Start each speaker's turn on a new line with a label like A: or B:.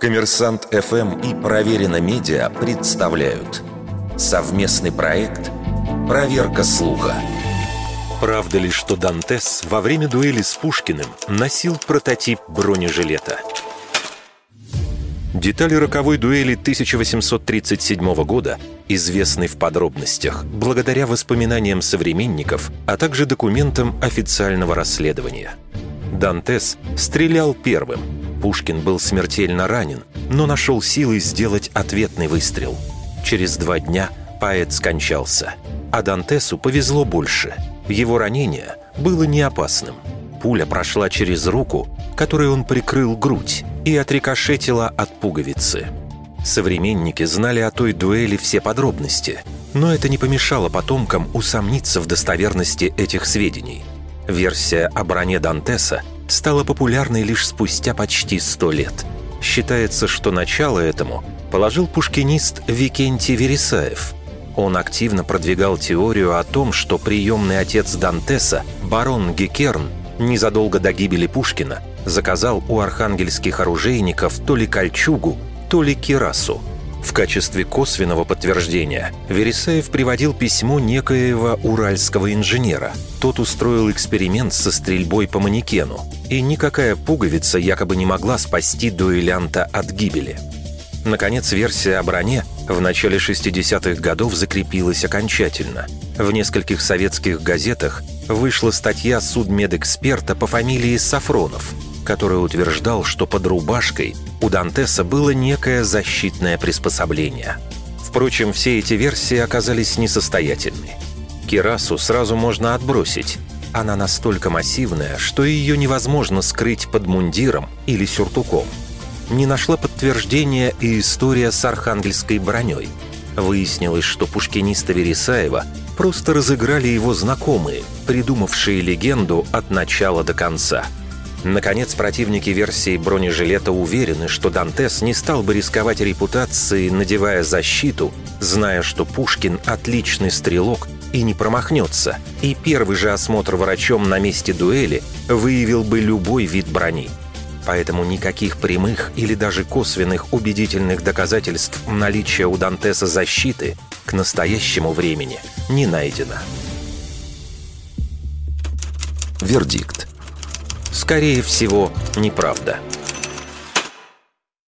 A: Коммерсант ФМ и Проверено Медиа представляют совместный проект «Проверка слуха».
B: Правда ли, что Дантес во время дуэли с Пушкиным носил прототип бронежилета? Детали роковой дуэли 1837 года известны в подробностях благодаря воспоминаниям современников, а также документам официального расследования. Дантес стрелял первым – Пушкин был смертельно ранен, но нашел силы сделать ответный выстрел. Через два дня поэт скончался. А Дантесу повезло больше. Его ранение было не опасным. Пуля прошла через руку, которой он прикрыл грудь, и отрикошетила от пуговицы. Современники знали о той дуэли все подробности, но это не помешало потомкам усомниться в достоверности этих сведений. Версия о броне Дантеса стала популярной лишь спустя почти сто лет. Считается, что начало этому положил пушкинист Викентий Вересаев. Он активно продвигал теорию о том, что приемный отец Дантеса, барон Гекерн, незадолго до гибели Пушкина, заказал у архангельских оружейников то ли кольчугу, то ли кирасу – в качестве косвенного подтверждения Вересаев приводил письмо некоего уральского инженера. Тот устроил эксперимент со стрельбой по манекену, и никакая пуговица якобы не могла спасти дуэлянта от гибели. Наконец, версия о броне в начале 60-х годов закрепилась окончательно. В нескольких советских газетах вышла статья судмедэксперта по фамилии Сафронов – который утверждал, что под рубашкой у Дантеса было некое защитное приспособление. Впрочем, все эти версии оказались несостоятельны. Кирасу сразу можно отбросить. Она настолько массивная, что ее невозможно скрыть под мундиром или сюртуком. Не нашла подтверждения и история с архангельской броней. Выяснилось, что пушкиниста Вересаева просто разыграли его знакомые, придумавшие легенду от начала до конца – Наконец, противники версии бронежилета уверены, что Дантес не стал бы рисковать репутацией, надевая защиту, зная, что Пушкин отличный стрелок и не промахнется, и первый же осмотр врачом на месте дуэли выявил бы любой вид брони. Поэтому никаких прямых или даже косвенных убедительных доказательств наличия у Дантеса защиты к настоящему времени не найдено.
A: Вердикт.
B: Скорее всего, неправда.